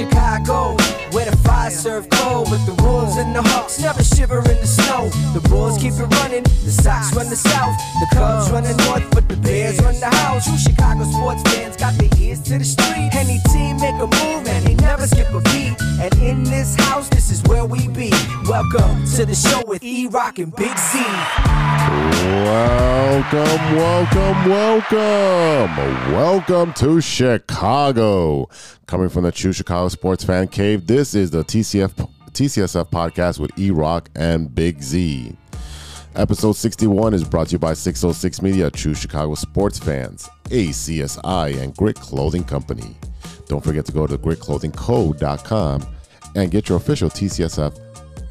Chicago, serve cold, but the Wolves and the Hawks never shiver in the snow. The Bulls keep it running, the Sox run the south, the Cubs run the north, but the Bears run the house. True Chicago sports fans got their ears to the street. Any team make a move and they never skip a beat. And in this house, this is where we be. Welcome to the show with E Rock and Big Z. Welcome, welcome, welcome. Welcome to Chicago. Coming from the True Chicago Sports Fan Cave, this is the TCF TCSF podcast with E Rock and Big Z. Episode 61 is brought to you by 606 Media, True Chicago Sports Fans, ACSI, and Grit Clothing Company. Don't forget to go to gritclothingco.com and get your official TCSF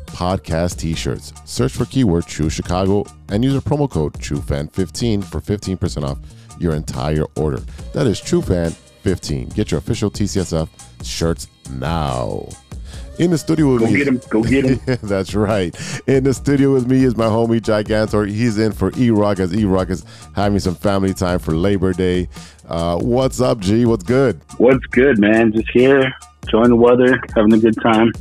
podcast t-shirts. Search for keyword True Chicago and use a promo code TrueFan15 for 15% off your entire order. That is TrueFan15. Get your official TCSF shirts now. In the studio with Go me, get him. Go get him. that's right. In the studio with me is my homie Gigantor. He's in for E Rock as E Rock is having some family time for Labor Day. Uh, what's up, G? What's good? What's good, man? Just here, enjoying the weather, having a good time.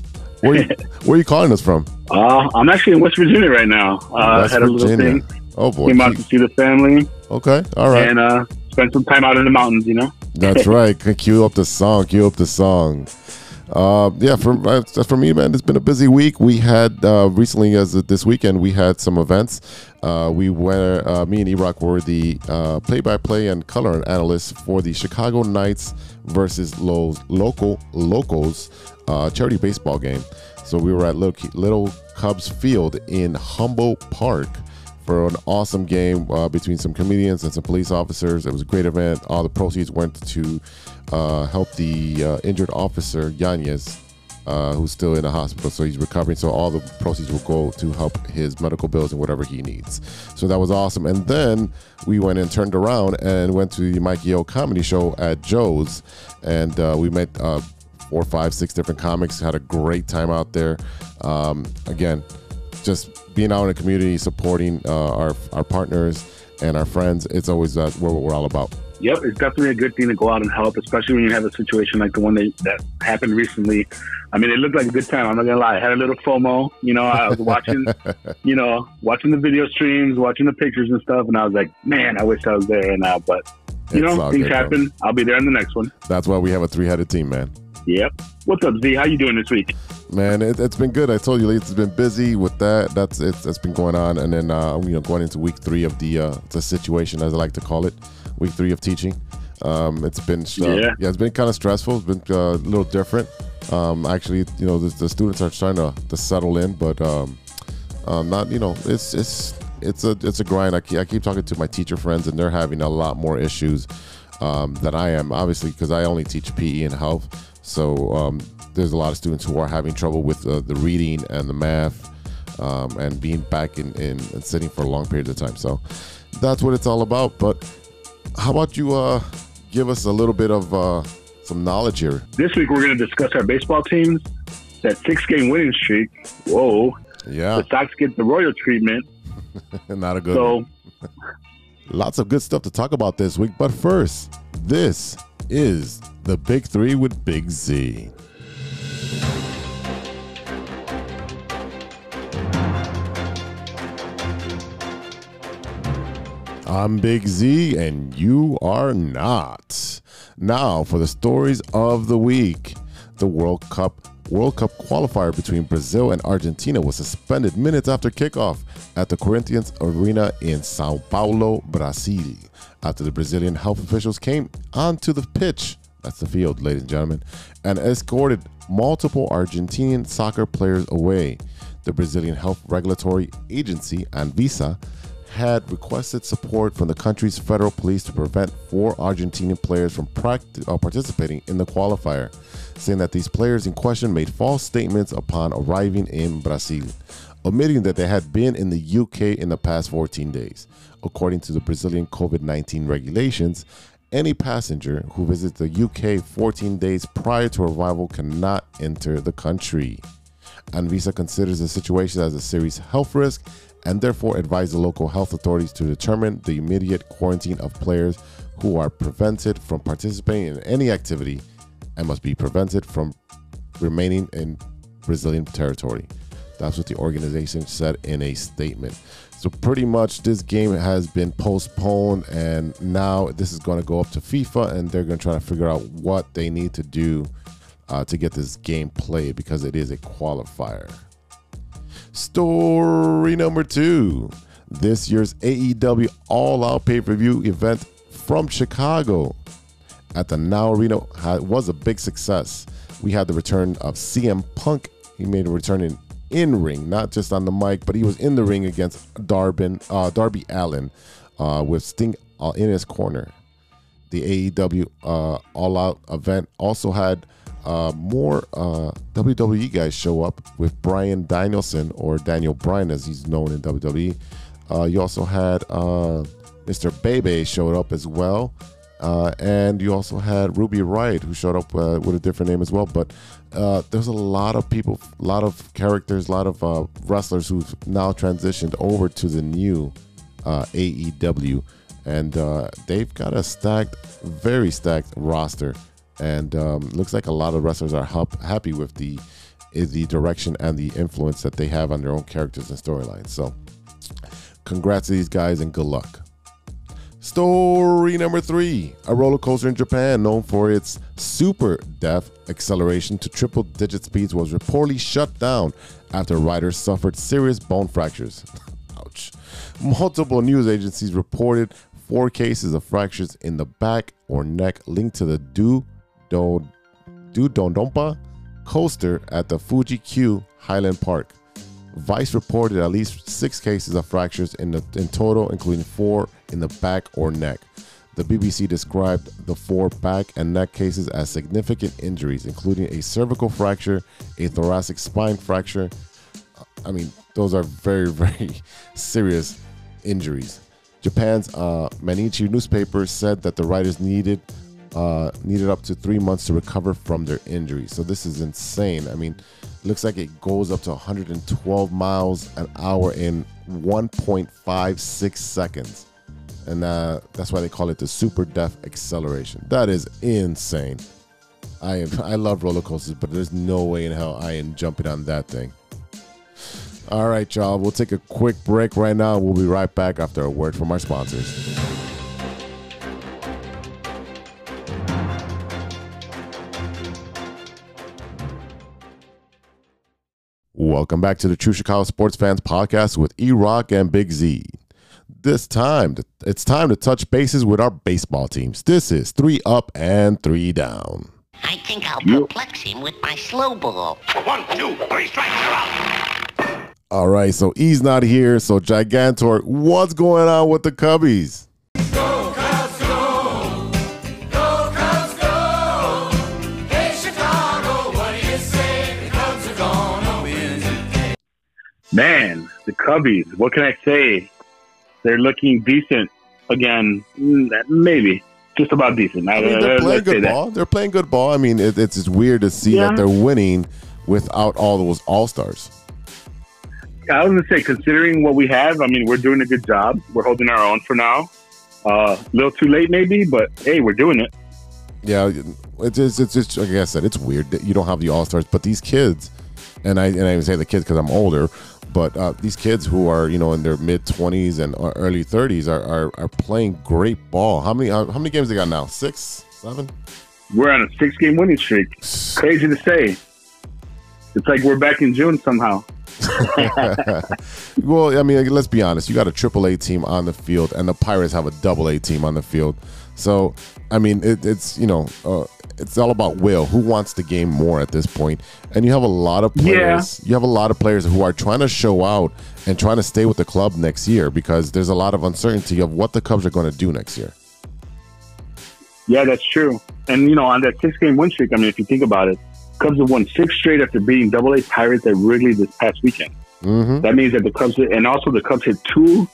Where you, where you calling us from? Uh, I'm actually in West Virginia right now. Uh, West had a little Virginia. thing. Oh boy. Came out to see the family Okay. All right. and uh, spent some time out in the mountains. You know. That's right. Cue up the song. Cue up the song. Uh, yeah, for uh, for me, man, it's been a busy week. We had uh, recently, as this weekend, we had some events. Uh, we were uh, me and E-Rock were the uh, play-by-play and color analysts for the Chicago Knights versus Lowe's local locals charity baseball game. So we were at Little, Little Cubs Field in Humboldt Park for an awesome game uh, between some comedians and some police officers. It was a great event. All the proceeds went to uh, help the uh, injured officer Yanez, uh, who's still in the hospital. So he's recovering. So all the proceeds will go to help his medical bills and whatever he needs. So that was awesome. And then we went and turned around and went to the Mikey O comedy show at Joe's, and uh, we met. Uh, Four, five, six different comics. Had a great time out there. Um, again, just being out in the community, supporting our our partners and our friends. It's always uh, what we're all about. Yep, it's definitely a good thing to go out and help, especially when you have a situation like the one that, that happened recently. I mean, it looked like a good time. I'm not gonna lie. I had a little FOMO. You know, I was watching, you know, watching the video streams, watching the pictures and stuff, and I was like, man, I wish I was there right now. But you It's know, things happen. I'll be there in the next one. That's why we have a three-headed team, man. Yep. What's up, Z? How you doing this week? Man, it, it's been good. I told you, it's been busy with that. That's it's that's been going on, and then uh, you know going into week three of the uh, the situation, as I like to call it, week three of teaching. Um, it's been uh, Yeah. it's been kind of stressful. It's been uh, a little different. Um, actually, you know, the, the students are trying to, to settle in, but um, um, not you know, it's it's it's a it's a grind. I keep, I keep talking to my teacher friends, and they're having a lot more issues um, than I am, obviously, because I only teach PE and health. So um, there's a lot of students who are having trouble with uh, the reading and the math, um, and being back in, in and sitting for long period of time. So that's what it's all about. But how about you uh, give us a little bit of uh, some knowledge here? This week we're going to discuss our baseball teams. That six-game winning streak. Whoa. Yeah, The Sox get the royal treatment. not a good. one. So Lots of good stuff to talk about this week. But first, this is the Big Three with Big Z. I'm Big Z, and you are not. Now for the stories of the week. The World Cup World Cup qualifier between Brazil and Argentina was suspended minutes after kickoff at the Corinthians Arena in Sao Paulo, Brazil, after the Brazilian health officials came onto the pitch. That's the field, ladies and gentlemen, and escorted multiple Argentinian soccer players away. The Brazilian Health Regulatory Agency, Anvisa, had requested support from the country's federal police to prevent four Argentinian players from pract- uh, participating in the qualifier, saying that these players in question made false statements upon arriving in Brazil, omitting that they had been in the UK in the past 14 days. According to the Brazilian COVID 19 regulations, any passenger who visits the UK 14 days prior to arrival cannot enter the country. Anvisa considers the situation as a serious health risk and therefore advised the local health authorities to determine the immediate quarantine of players who are prevented from participating in any activity and must be prevented from remaining in Brazilian territory. That's what the organization said in a statement. So pretty much this game has been postponed and now this is going to go up to FIFA and they're going to try to figure out what they need to do uh, to get this game played because it is a qualifier. Story number two. This year's AEW All Out pay-per-view event from Chicago at the Now Arena was a big success. We had the return of CM Punk. He made a return in in ring, not just on the mic, but he was in the ring against Darbin, uh, Darby Allin uh, with Sting uh, in his corner. The AEW uh, All Out event also had uh, more uh, WWE guys show up with Bryan Danielson or Daniel Bryan as he's known in WWE. you also had Mr. Bebe showed up as well. Uh, and you also had Ruby Riott, who showed up uh, with a different name as well. But uh, there's a lot of people, a lot of characters, a lot of uh, wrestlers who've now transitioned over to the new uh, AEW. And uh, they've got a stacked, very stacked roster. And um, looks like a lot of wrestlers are help, happy with the the direction and the influence that they have on their own characters and storylines. So, congrats to these guys and good luck. Story number three a roller coaster in Japan known for its super def acceleration to triple digit speeds was reportedly shut down after riders suffered serious bone fractures. Ouch. Multiple news agencies reported four cases of fractures in the back or neck linked to the Do Dodonpa coaster at the Fuji Q Highland Park. Vice reported at least six cases of fractures in, the, in total, including four in the back or neck. The BBC described the four back and neck cases as significant injuries, including a cervical fracture, a thoracic spine fracture. I mean, those are very, very serious injuries. Japan's uh, Mainichi newspaper said that the riders needed uh, needed up to three months to recover from their injuries. So this is insane. I mean, looks like it goes up to 112 miles an hour in 1.56 seconds. And uh, that's why they call it the super def acceleration. That is insane. I am, I love roller coasters, but there's no way in hell I am jumping on that thing. All right, y'all. We'll take a quick break right now. We'll be right back after a word from our sponsors. Welcome back to the True Chicago Sports Fans podcast with E Rock and Big Z. This time, it's time to touch bases with our baseball teams. This is three up and three down. I think I'll perplex him with my slow ball. One, two, three strikes, you're out. All right, so E's not here. So Gigantor, what's going on with the Cubbies? Man, the Cubbies. What can I say? They're looking decent again. Mm, maybe just about decent. I mean, they're playing good ball. That. They're playing good ball. I mean, it, it's just weird to see yeah. that they're winning without all those all stars. I was gonna say, considering what we have, I mean, we're doing a good job. We're holding our own for now. Uh, a uh, little too late, maybe, but hey, we're doing it. Yeah, it's just, it's just like I said, it's weird that you don't have the all stars, but these kids, and I and I say the kids because I'm older, but uh, these kids who are you know in their mid 20s and uh, early 30s are, are, are playing great ball. How many uh, how many games they got now? Six, seven. We're on a six game winning streak. Crazy to say. It's like we're back in June somehow. well, I mean, let's be honest. You got a triple A team on the field, and the Pirates have a double A team on the field. So, I mean, it, it's you know, uh, it's all about will. Who wants the game more at this point? And you have a lot of players. Yeah. You have a lot of players who are trying to show out and trying to stay with the club next year because there's a lot of uncertainty of what the Cubs are going to do next year. Yeah, that's true. And you know, on that six-game win streak, I mean, if you think about it, Cubs have won six straight after beating Double A Pirates at Wrigley this past weekend. Mm-hmm. That means that the Cubs and also the Cubs hit two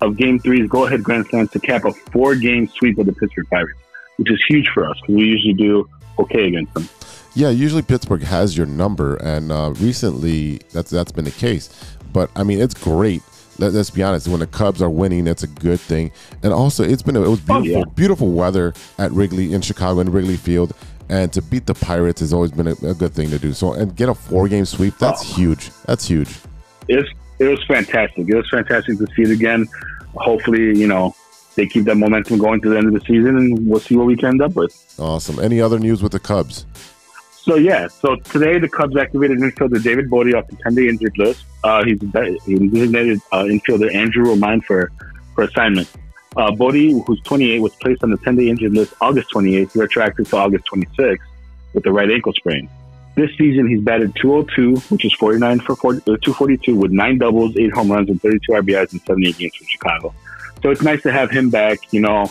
of Game Three's go-ahead grand slams to cap a four-game sweep of the Pittsburgh Pirates which is huge for us we usually do okay against them. Yeah, usually Pittsburgh has your number, and uh, recently that's that's been the case. But I mean, it's great. Let, us be honest. When the Cubs are winning, it's a good thing. And also, it's been a, it was beautiful, oh, yeah. beautiful weather at Wrigley in Chicago and Wrigley Field. and to beat the Pirates has always been a, a good thing to do. So and get a four game sweep that's Oh. huge. That's huge. It's it was fantastic. It was fantastic to see it again. Hopefully, you know, they keep that momentum going to the end of the season, and we'll see what we can end up with. Awesome. Any other news with the Cubs? So yeah, so today the Cubs activated infielder David Bote off the 10-day injured list. Uh, he's he designated uh, infielder Andrew Romine for for assignment. Uh, Bote, who's 28, was placed on the 10-day injured list August 28th, retroactive to August 26th with a right ankle sprain. This season, he's batted 202, which is 49 for 40, uh, 242, with nine doubles, eight home runs, and 32 RBIs in 78 games for Chicago. So it's nice to have him back. You know,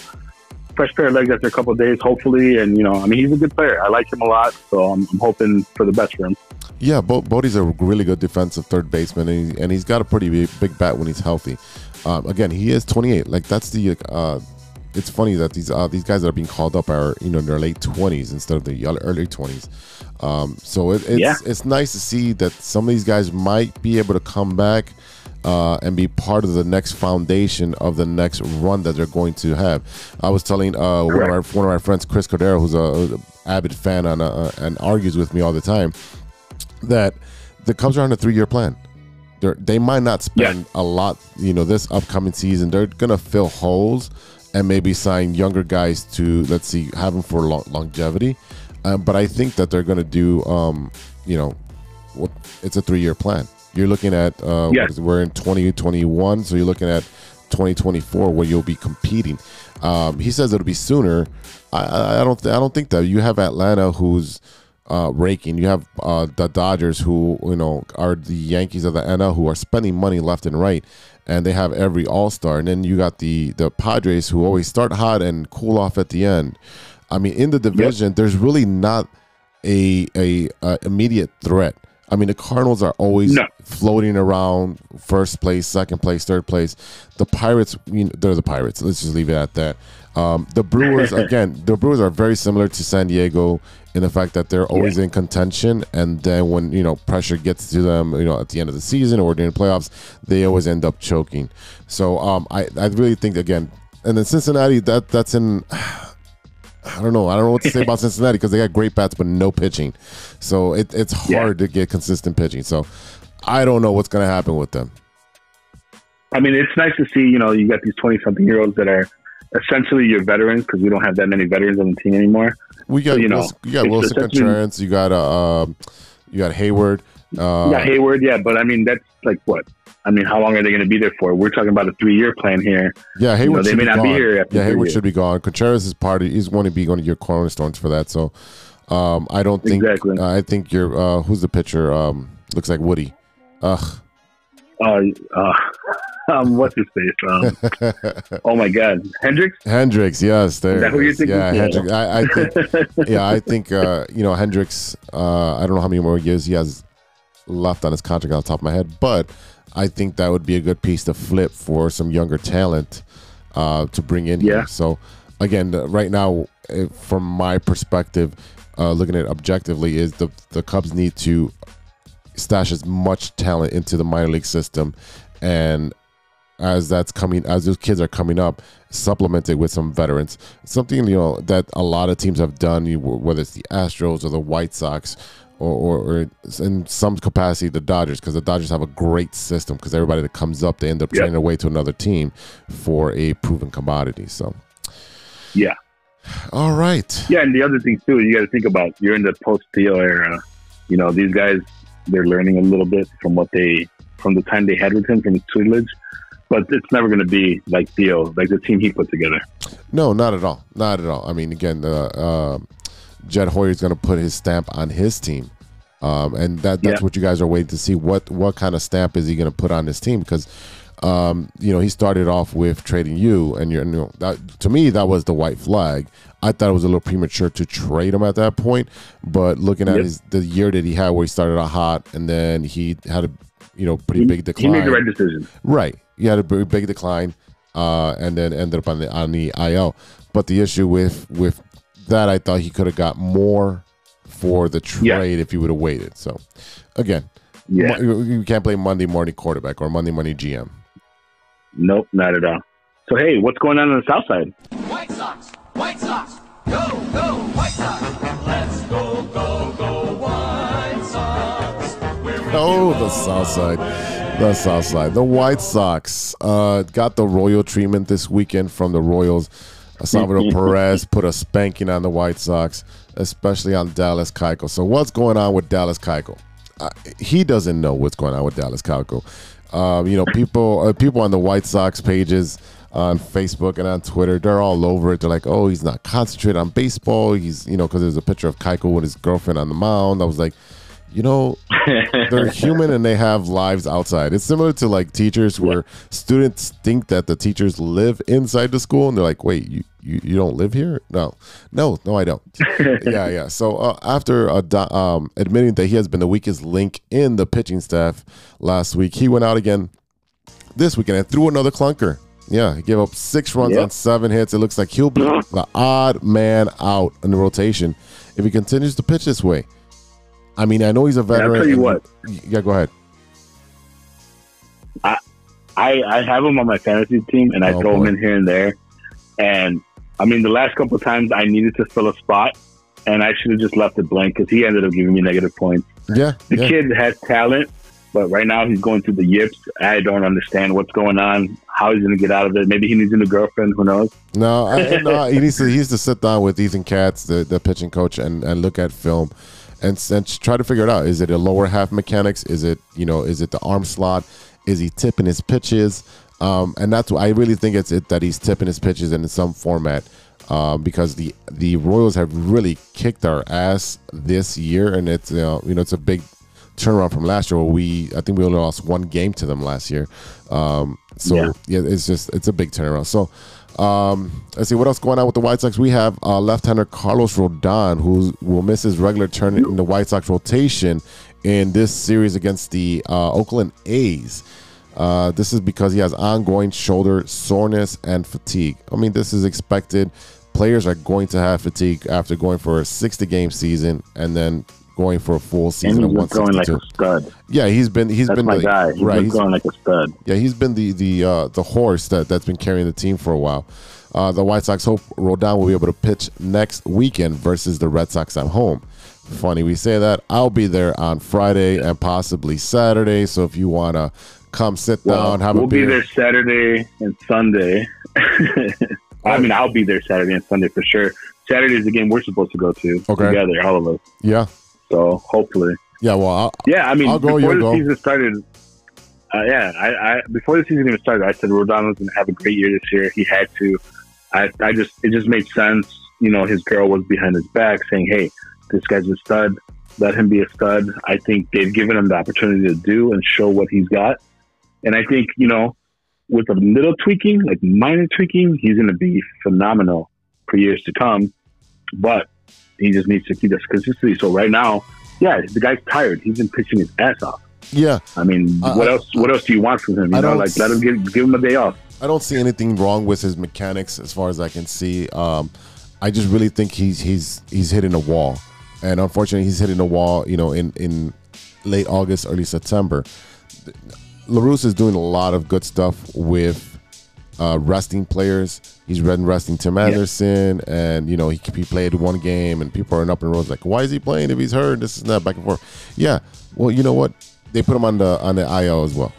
fresh pair of legs after a couple of days, hopefully. And you know, I mean, he's a good player. I like him a lot, so I'm, I'm hoping for the best for him. Yeah, Bo- Bote's a really good defensive third baseman, and, he, and he's got a pretty big, big bat when he's healthy. Um, again, he is 28. Like that's the. Uh, it's funny that these uh, these guys that are being called up are you know in their late 20s instead of the early 20s. Um, so it, it's Yeah. it's nice to see that some of these guys might be able to come back. Uh, and be part of the next foundation of the next run that they're going to have. I was telling uh, one of our one of my friends, Chris Cordero, who's a, a avid fan on, uh, and argues with me all the time, that the Cubs are on a three year plan. They're, they might not spend a lot, you know, this upcoming season. They're gonna fill holes and maybe sign younger guys to let's see, have them for lo- longevity. Um, but I think that they're gonna do, um, you know, what it's a three year plan. You're looking at uh, Yeah. what is it, we're in 2021, so you're looking at 2024 where you'll be competing. Um, he says it'll be sooner. I, I, don't. Th- I don't think that you have Atlanta who's uh, raking. You have uh, the Dodgers who you know are the Yankees of the NL who are spending money left and right, and they have every All Star. And then you got the the Padres who always start hot and cool off at the end. I mean, in the division, there's really not a, a a immediate threat. I mean, the Cardinals are always No. floating around first place, second place, third place. The Pirates, you know, they're the Pirates. Let's just leave it at that. Um, the Brewers, again, the Brewers are very similar to San Diego in the fact that they're always in contention, and then when you know pressure gets to them, you know, at the end of the season or during the playoffs, they always end up choking. So um, I I really think again, and then Cincinnati, that that's in. I don't know. I don't know what to say about Cincinnati because they got great bats but no pitching. So it, it's hard to get consistent pitching. So I don't know what's going to happen with them. I mean, it's nice to see, you know, you got these 20 something year olds that are essentially your veterans because we don't have that many veterans on the team anymore. We got So, you know, you got Willson Contreras. You got uh, um, you got Heyward. Uh, yeah, Heyward, yeah, but I mean, that's like what? I mean, how long are they going to be there for? We're talking about a three year plan here. yeah, Heyward. they should may be not be gone. here after Yeah, Heyward years. should be gone. Contreras is part of. He's going to be going to your cornerstones for that. So um, I don't think. Exactly. Uh, I think you're. Uh, who's the pitcher? Um, looks like Woody. Ugh. Uh, uh, um, what's his face? Um, oh my God, Hendricks. Hendricks, yes, there. Is that who you're is. thinking? Yeah, Yeah. Hendricks. I, I think. yeah, I think. Uh, you know, Hendricks. Uh, I don't know how many more years he has left on his contract on the top of my head, but I think that would be a good piece to flip for some younger talent uh, to bring in Yeah. here. So, again, right now, eh, from my perspective, uh, looking at it objectively, is the the Cubs need to stash as much talent into the minor league system, and as that's coming, as those kids are coming up, supplement it with some veterans. Something you know that a lot of teams have done, whether it's the Astros or the White Sox, or, or, or in some capacity the Dodgers, because the Dodgers have a great system. Because everybody that comes up, they end up Yep. trading away to another team for a proven commodity. So, Yeah. all right, Yeah, and the other thing too, you got to think about you're in the post Theo era. You know, these guys they're learning a little bit from what they from the time they had with him from his tutelage, but it's never going to be like Theo, like the team he put together. no, not at all, not at all. I mean, again, uh, uh, Jed Hoyer is going to put his stamp on his team. Um, and that that's Yeah. what Yu guys are waiting to see. What what kind of stamp is he going to put on his team? Because um, you know he started off with trading you, and you're you know, that, to me that was the white flag. I thought it was a little premature to trade him at that point, but looking at Yep. his the year that he had where he started out hot, and then he had a you know pretty He, big he decline. made the right decision. Right. He had a big, big decline, uh, and then ended up on the on the IL. But the issue with with that I thought he could have got more for the trade yeah. if he would have waited. So, again, yeah. you can't play Monday morning quarterback or Monday morning GM. Nope, not at all. So, hey, what's going on on the South Side? White Sox, White Sox, go, go, White Sox. Let's go, go, go, White Sox. Oh, the South Side. The South Side. The White Sox uh, got the royal treatment this weekend from the Royals. Salvador Perez put a spanking on the White Sox, especially on Dallas Keuchel. So what's going on with Dallas Keuchel? Uh, he doesn't know what's going on with Dallas Keuchel. Um, you know, people uh, people on the White Sox pages on Facebook and on Twitter, they're all over it. They're like, "Oh, he's not concentrated on baseball. He's you know, because there's a picture of Keuchel with his girlfriend on the mound." I was like, you know, they're human and they have lives outside. It's similar to like teachers where students think that the teachers live inside the school and they're like, wait, you, you, you don't live here? No, no, no, I don't. yeah, yeah. So uh, after uh, um, admitting that he has been the weakest link in the pitching staff last week, he went out again this weekend and threw another clunker. Yeah, he gave up six runs yep. on seven hits. It looks like he'll be the odd man out in the rotation if he continues to pitch this way. I mean, I know he's a veteran. I'll tell you what. Yeah, go ahead. I, I, I have him on my fantasy team, and I oh, throw boy. him in here and there. And I mean, the last couple times I needed to fill a spot, and I should have just left it blank because he ended up giving me negative points. Yeah, the yeah. kid has talent, but right now he's going through the yips. I don't understand what's going on. How he's going to get out of it? Maybe he needs a new girlfriend. Who knows? No, I, no, he needs to. He needs to sit down with Ethan Katz, the, the pitching coach, and, and look at film and, and try to figure it out. Is it a lower half mechanics? Is it you know is it the arm slot? Is he tipping his pitches? Um, and that's what I really think it's it that he's tipping his pitches in some format. Um, because the the Royals have really kicked our ass this year, and it's you know, you know it's a big turnaround from last year. Where we I think we only lost one game to them last year. Um, so yeah. yeah. it's just it's a big turnaround. So um, let's see what else going on with the White Sox. We have uh, left-hander Carlos Rodon, who will miss his regular turn in the White Sox rotation in this series against the uh, Oakland A's. Uh, this is because he has ongoing shoulder soreness and fatigue. I mean, this is expected. Players are going to have fatigue after going for a 60 game season and then going for a full season and he's going like a stud. Yeah, he's been he's that's been my the, guy. He's right, been going like a stud. Yeah, he's been the the uh, the horse that that's been carrying the team for a while. Uh, the White Sox hope Rodon will be able to pitch next weekend versus the Red Sox at home. Funny we say that. I'll be there on Friday and possibly Saturday. So if you want to come sit down, well, have we'll a beer. We'll be there Saturday and Sunday. I mean, I'll be there Saturday and Sunday for sure. Saturday is the game we're supposed to go to okay. together, all of us. Yeah. So hopefully. Yeah, well, I'll, yeah. I mean, I'll go, before the go. season started, uh, yeah, I, I, before the season even started, I said Rodon was going to have a great year this year. He had to. I, I just, it just made sense. You know, his girl was behind his back saying, "Hey, this guy's a stud. Let him be a stud." I think they've given him the opportunity to do and show what he's got. And I think you know, with a little tweaking, like minor tweaking, he's going to be phenomenal for years to come. But he just needs to keep this consistency. So right now, yeah, the guy's tired. He's been pitching his ass off. Yeah. I mean, what else? What else do you want from him? You I know, like let him give give him a day off. I don't see anything wrong with his mechanics as far as I can see. Um, I just really think he's he's he's hitting a wall, and unfortunately, he's hitting a wall. You know, in in late August, early September. La Russa is doing a lot of good stuff with uh, resting players. He's been resting Tim Anderson, yeah. and you know he he played one game, and people are up in rows like, why is he playing if he's hurt? This is that back and forth. Yeah, well, you know what? They put him on the on the IL as well,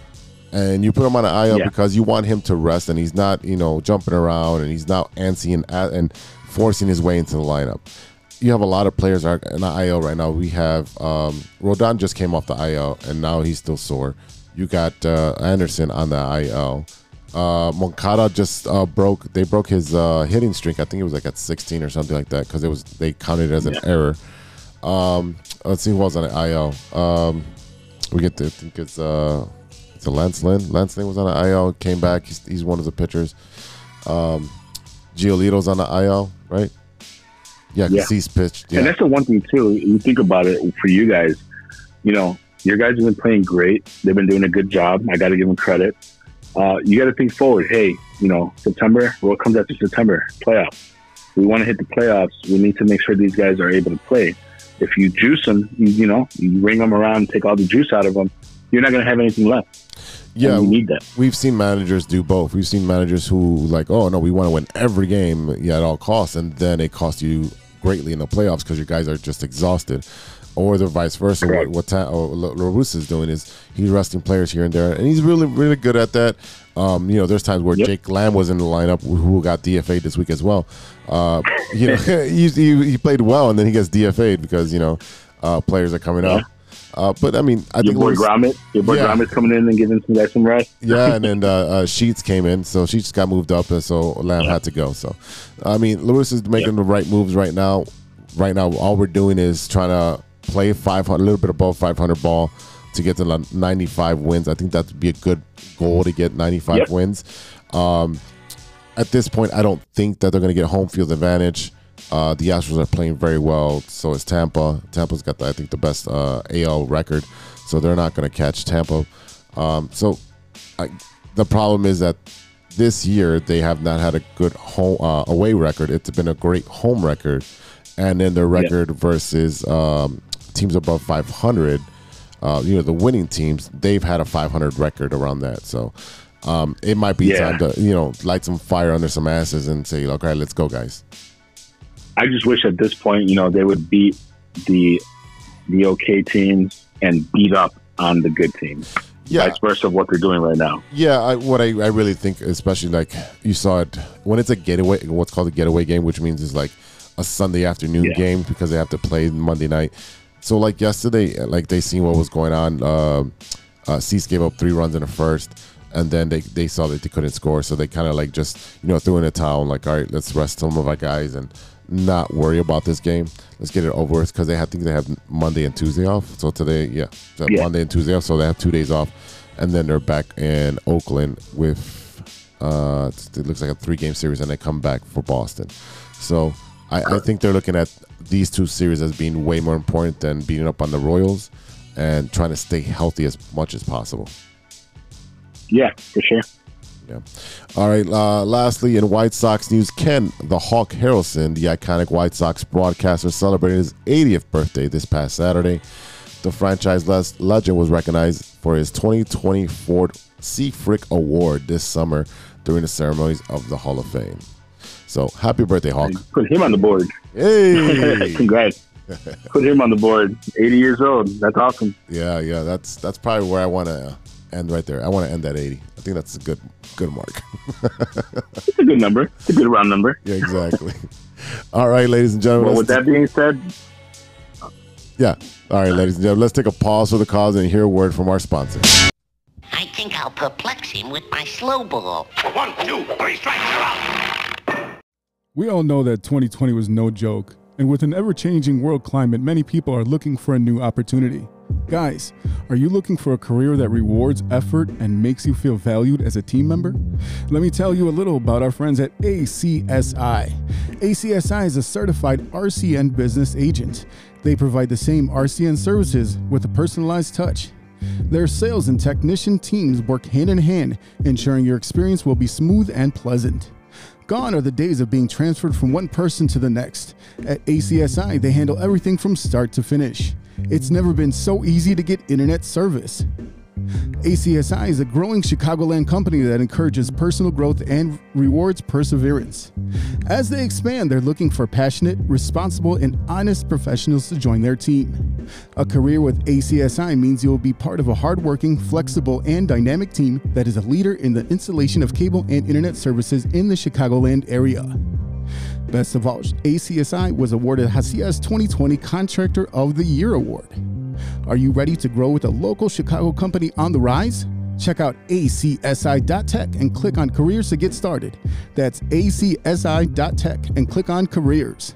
and you put him on the IL yeah. because you want him to rest, and he's not you know jumping around, and he's not antsy and and forcing his way into the lineup. You have a lot of players are in the IL right now. We have um, Rodon just came off the IL, and now he's still sore. You got uh, Anderson on the IL. Uh, Moncada just uh, broke. They broke his uh, hitting streak. I think it was like at 16 or something like that because it was they counted it as an yeah. error. Um, let's see who was on the IL. Um, we get to I think it's uh, it's a Lance Lynn. Lance Lynn was on the IL. Came back. He's, he's one of the pitchers. Um, Giolito's on the IL, right? Yeah, because yeah. he's pitched. Yeah. And that's the one thing too. You think about it for you guys. You know, your guys have been playing great. They've been doing a good job. I got to give them credit uh, you got to think forward. Hey, you know, September, what comes after September? Playoffs. We want to hit the playoffs. We need to make sure these guys are able to play. If you juice them, you, you know, you ring them around, take all the juice out of them, you're not going to have anything left. Yeah, we need that. We've seen managers do both. We've seen managers who like, oh no, we want to win every game, yeah, at all costs, and then it costs you greatly in the playoffs because your guys are just exhausted. Or the vice versa. What what Ta- or La La is doing is he's resting players here and there, and he's really really good at that. Um, you know, there's times where Yep. Jake Lamb was in the lineup who got DFA'd this week as well. Uh, you know, he, he he played well, and then he gets DFA'd because you know uh, players are coming up. Uh, but I mean, I Your think boy Gromit, your boy Yeah. Gromit's coming in and giving some guys some rest. yeah, and then uh, uh, Sheets came in, so Sheets got moved up, and so Lamb had to go. So, I mean, Lewis is making the right moves right now. Right now, all we're doing is trying to play 500, a little bit above 500 ball to get to 95 wins. I think that'd be a good goal to get 95 Yep. wins. Um, at this point, I don't think that they're going to get home field advantage. Uh, the Astros are playing very well. So is Tampa. Tampa's got, the, I think, the best uh, AL record. So they're not going to catch Tampa. Um, so I, the problem is that this year they have not had a good home uh, away record. It's been a great home record, and then their record versus um, teams above 500. Uh, you know the winning teams, they've had a 500 record around that. So um, it might be Yeah. time to you know light some fire under some asses and say, okay, let's go, guys. I just wish at this point, you know, they would beat the the okay teams and beat up on the good teams. Yeah, Vice versa of what they're doing right now. Yeah, I, what I, I really think, especially like you saw it when it's a getaway, what's called a getaway game, which means it's like a Sunday afternoon Yeah. game because they have to play Monday night. So like yesterday, like they seen what was going on. Um uh, Cease gave up three runs in the first, and then they, they saw that they couldn't score, so they kind of like just you know threw in a towel like all right, let's rest some of our guys and not worry about this game. Let's get it over with because they have, I think they have Monday and Tuesday off. So today, yeah, so Yeah. Monday and Tuesday off, so they have two days off, and then they're back in Oakland with uh, it looks like a three game series, and they come back for Boston. So I, I think they're looking at these two series as being way more important than beating up on the Royals and trying to stay healthy as much as possible. Yeah, for sure. Yeah. All right. Uh, lastly, in White Sox news, Ken the Hawk Harrelson, the iconic White Sox broadcaster, celebrated his 80th birthday this past Saturday. The franchise legend was recognized for his 2020 Ford C. Frick Award this summer during the ceremonies of the Hall of Fame. So, happy birthday, Hawk! Put him on the board. Hey. Congrats. Put him on the board. 80 years old. That's awesome. yeah, yeah. That's that's probably where I want to end right there. I want to end at 80. I think that's a good good mark. It's a good number. It's a good round number. yeah, exactly. All right, ladies and gentlemen. Well, with that being said, Yeah. All right, ladies and gentlemen, let's take a pause for the cause and hear a word from our sponsor. I think I'll perplex him with my slow ball. One, two, three strikes, you're out. We all know that 2020 was no joke, and with an ever changing world climate, many people are looking for a new opportunity. Guys, are you looking for a career that rewards effort and makes you feel valued as a team member? Let me tell you a little about our friends at ACSI. ACSI is a certified RCN business agent. They provide the same RCN services with a personalized touch. Their sales and technician teams work hand in hand, ensuring your experience will be smooth and pleasant. Gone are the days of being transferred from one person to the next. At ACSI, they handle everything from start to finish. It's never been so easy to get internet service. ACSI is a growing Chicagoland company that encourages personal growth and rewards perseverance. As they expand, they're looking for passionate, responsible, and honest professionals to join their team. A career with ACSI means you will be part of a hardworking, flexible, and dynamic team that is a leader in the installation of cable and internet services in the Chicagoland area. Best of all, ACSI was awarded Hacias 2020 Contractor of the Year Award. Are you ready to grow with a local Chicago company on the rise? Check out acsi.tech and click on careers to get started. That's acsi.tech and click on careers.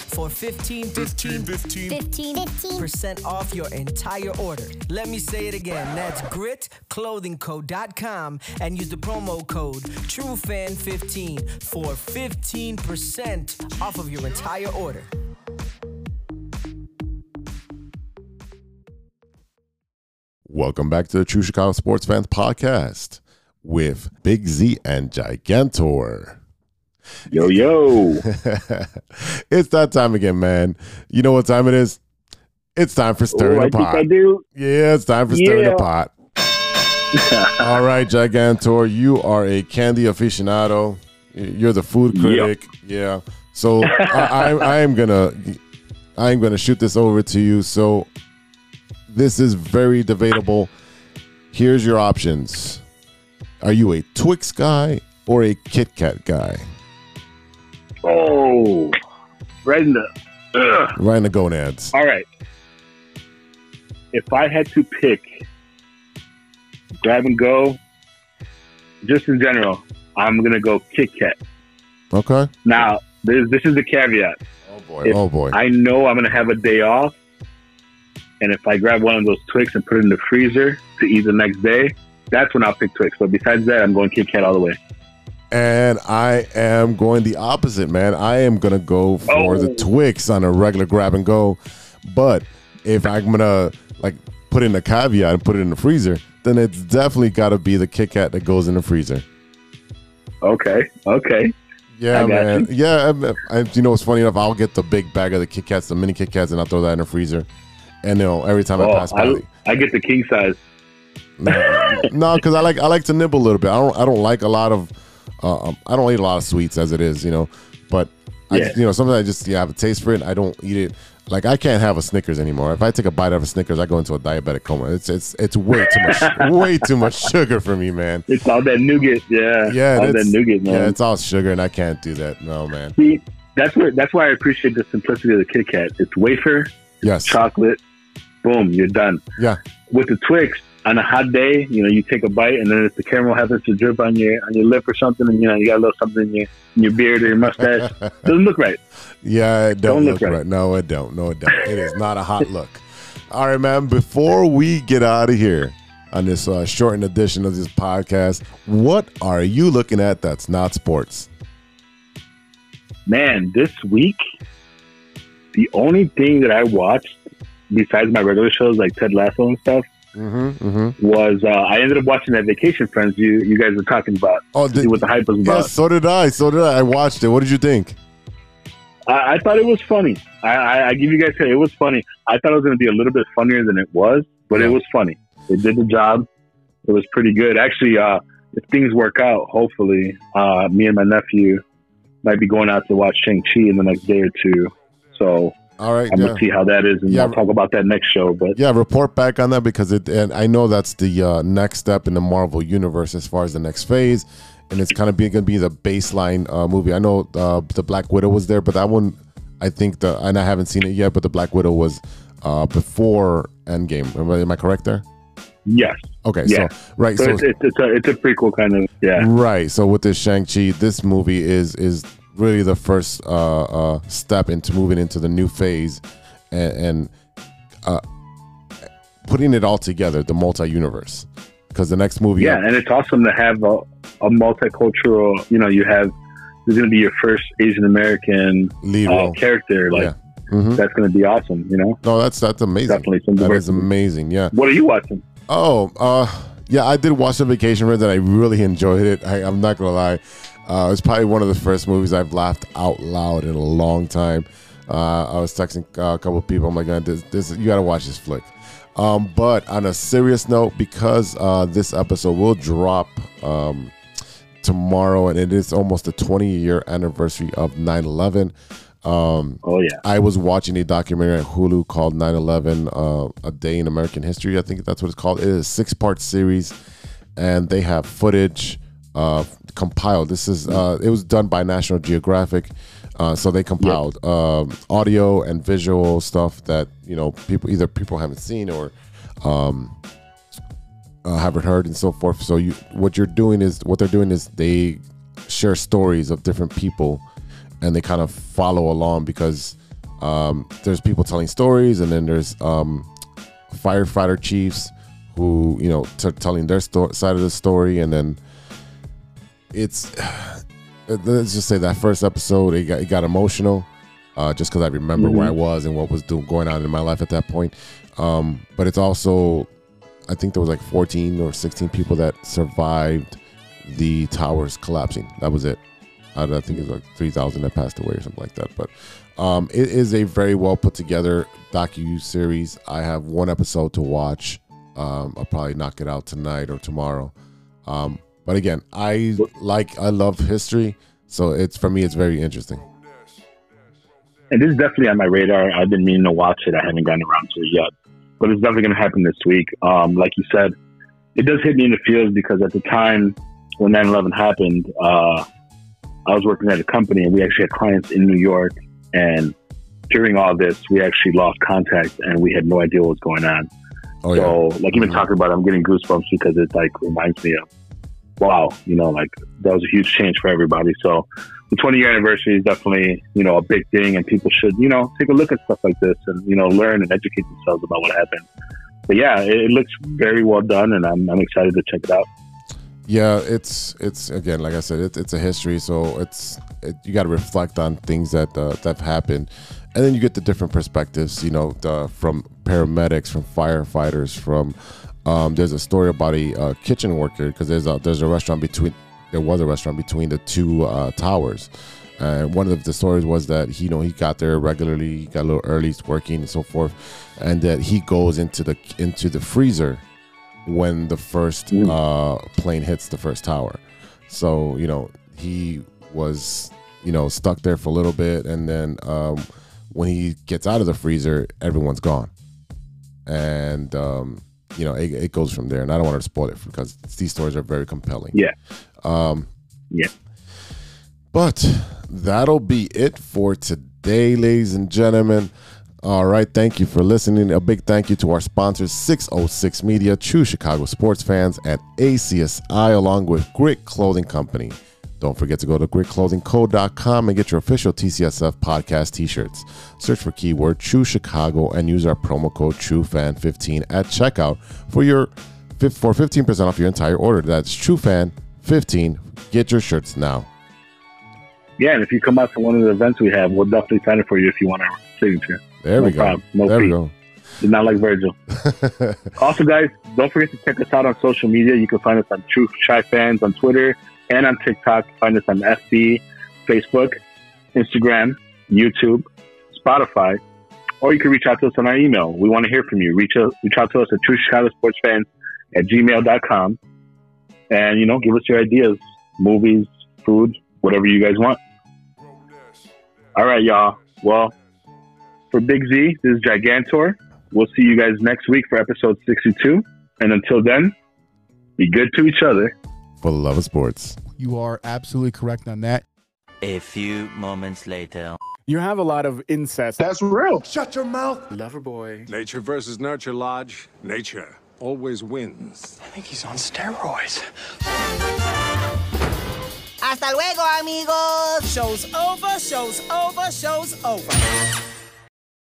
For 15 15 15 15 percent off your entire order. Let me say it again. That's gritclothingco.com and use the promo code TrueFan15 for 15% off of your entire order. Welcome back to the True Chicago Sports Fans Podcast with Big Z and Gigantor. Yo, yo. it's that time again, man. You know what time it is? It's time for stirring Oh, the pot. I do. Yeah, it's time for stirring the pot. All right, Gigantor, you are a candy aficionado. You're the food Yep. critic. Yeah. So I, I, I am gonna, I am gonna shoot this over to you. So this is very debatable. Here's your options. Are you a Twix guy or a Kit Kat guy? Oh, right in the. Ugh. Right in the gonads. All right. If I had to pick grab and go, just in general, I'm gonna go Kit Kat. Okay. Now, this this is the caveat. Oh boy. If oh boy. I know I'm gonna have a day off, and if I grab one of those Twix and put it in the freezer to eat the next day, that's when I'll pick Twix. But besides that, I'm going Kit Kat all the way. And I am going the opposite, man. I am gonna go for the Oh. Twix on a regular grab and go. But if I'm gonna like put in a caveat and put it in the freezer, then it's definitely gotta be the Kit Kat that goes in the freezer. Okay, okay. Yeah, I got man. Yeah, I, I, you know what's funny enough? I'll get the big bag of the Kit Kats, the mini Kit Kats, and I'll throw that in the freezer. And you know, every time I Oh, pass by, I, I get the king size. no, because I like I like to nibble a little bit. I don't I don't like a lot of uh, um, I don't eat a lot of sweets as it is, you know. But I, you know, sometimes I just yeah, have a taste for it. I don't eat it. Like I can't have a Snickers anymore. If I take a bite of a Snickers, I go into a diabetic coma. It's it's it's way too much way too much sugar for me, man. It's all that nougat. Yeah, Yeah, all that nougat, man. Yeah, it's all sugar, and I can't do that. No, man. See, that's where that's why I appreciate the simplicity of the Kit Kat. It's wafer, Yes. chocolate, boom, you're done. Yeah. With the Twix, on a hot day, you know, you take a bite, and then if the caramel happens to drip on your on your lip or something, and you know you got a little something in your in your beard or your mustache, doesn't look right. Yeah, it don't, Don't look, look right. right. No, it don't. No, it don't. It is not a hot look. All right, man. Before we get out of here on this uh, shortened edition of this podcast, what are you looking at that's not sports? Man, this week, the only thing that I watched besides my regular shows like Ted Lasso and stuff Mm-hmm. mm-hmm. was uh, I ended up watching that Vacation Friends you you guys were talking about. Oh, to see what the hype was about. yeah. So did I. So did I. I watched it. What did you think? I, I thought it was funny. I, I, I give you guys credit. It was funny. I thought it was going to be a little bit funnier than it was, but it was funny. It did the job. It was pretty good. Actually, uh, if things work out, hopefully, uh, me and my nephew might be going out to watch Shang Chi in the next day or two. So All right. I'm Yeah. gonna see how that is, and Yeah. I'll talk about that next show. But Yeah, report back on that because it, and I know that's the uh, next step in the Marvel universe as far as the next phase, and it's kind of be going to be the baseline uh, movie. I know uh, the Black Widow was there, but that one, I think the and I haven't seen it yet, but the Black Widow was uh, before Endgame. Am I, am I correct there? yes, Okay, Yeah. so right, so, so it's, it's, it's a it's a prequel kind of yeah. Right. So with this Shang Chi, this movie is is really the first uh, uh, step into moving into the new phase, and, and uh, putting it all together, the multi universe. Because the next movie, Yeah, and it's awesome to have a, a multicultural. You know, you have there's going to be your first Asian American uh, character. Like yeah. hmm that's going to be awesome. You know, No, that's that's amazing. definitely some That is amazing. Yeah. What are you watching? Oh, uh, yeah, I did watch the Vacation Rent and I really enjoyed it. I, I'm not gonna lie, uh, it's probably one of the first movies I've laughed out loud in a long time. Uh, I was texting uh, a couple of people. I'm like, "God, this, this, you gotta watch this flick. Um, but on a serious note, because uh, this episode will drop um, tomorrow, and it is almost the 20 year anniversary of 9/11. Um, Oh yeah, I was watching a documentary on Hulu called 9 11 uh, A Day in American History. I think that's what it's called. It is a six part series, and they have footage uh, compiled. This is, uh, it was done by National Geographic. Uh, so they compiled um, audio and visual stuff that, you know, people either people haven't seen or um, uh, haven't heard and so forth. So you, what you're doing is, what they're doing is they share stories of different people and they kind of follow along because um, there's people telling stories, and then there's um, firefighter chiefs who you know t- telling their sto- side of the story, and then it's let's just say that first episode it got, it got emotional, uh, just because I remember where I was and what was doing going on in my life at that point. Um, but it's also, I think there was like 14 or 16 people that survived the towers collapsing. That was it. Of, I think it was like 3,000 that passed away or something like that. But um, it is a very well put together docu series. I have one episode to watch. Um, I'll probably knock it out tonight or tomorrow. Um, but again, I like I love history, so it's for me it's very interesting. And this is definitely on my radar. I've been meaning to watch it. I haven't gotten around to it yet, but it's definitely going to happen this week. Um, like you said, it does hit me in the feels because at the time when 9/11 happened, uh, I was working at a company and we actually had clients in New York. And during all this, we actually lost contact and we had no idea what was going on. Oh so, yeah, like even talking about it, I'm getting goosebumps because it like reminds me of wow, you know, like that was a huge change for everybody. So the 20 year anniversary is definitely, you know, a big thing and people should, you know, take a look at stuff like this and, you know, learn and educate themselves about what happened. But yeah, it, it looks very well done and I'm, I'm excited to check it out. yeah. It's it's again, like I said, it's it's a history, so it's it, you got to reflect on things that uh, that have happened, and then you get the different perspectives. You know, the, from paramedics, from firefighters, from um, there's a story about a uh, kitchen worker because there's a there's a restaurant between there was a restaurant between the two uh, towers. And one of the stories was that he, you know, he got there regularly, he got a little early, he's working and so forth, and that he goes into the into the freezer when the first uh, plane hits the first tower. So you know he was you know stuck there for a little bit, and then um, when he gets out of the freezer, everyone's gone, and um, you know it, it goes from there. And I don't want to spoil it because these stories are very compelling. Yeah. Um, Yeah. but that'll be it for today, ladies and gentlemen. All right, thank you for listening. A big thank you to our sponsors, 606 Media, True Chicago Sports Fans, and ACSI, along with Grit Clothing Company. Don't forget to go to gritclothingco.com and get your official TCSF podcast t-shirts. Search for keyword True Chicago and use our promo code TrueFan15 at checkout for your for 15% off your entire order. That's TrueFan15. Get your shirts now. Yeah. And if you come out to one of the events we have, we'll definitely sign it for you if you want our signature. There No we go. problem. No there we go. It's not like Virgil. also, guys, don't forget to check us out on social media. You can find us on True Chi Fans on Twitter and on TikTok. Find us on FB, Facebook, Instagram, YouTube, Spotify, or you can reach out to us on our email. We want to hear from you. Reach out, reach out to us at True Chicago Sports Fans at gmail.com. And, you know, give us your ideas, movies, food, whatever you guys want. All right, y'all. Well, for Big Z, this is Gigantor. We'll see you guys next week for episode 62. And until then, be good to each other. For the love of sports. You are absolutely correct on that. A few moments later. You have a lot of incest. That's real. Shut your mouth. Lover boy. Nature versus nurture, Lodge. Nature always wins. I think he's on steroids. Hasta luego, amigos. Show's over, show's over, show's over.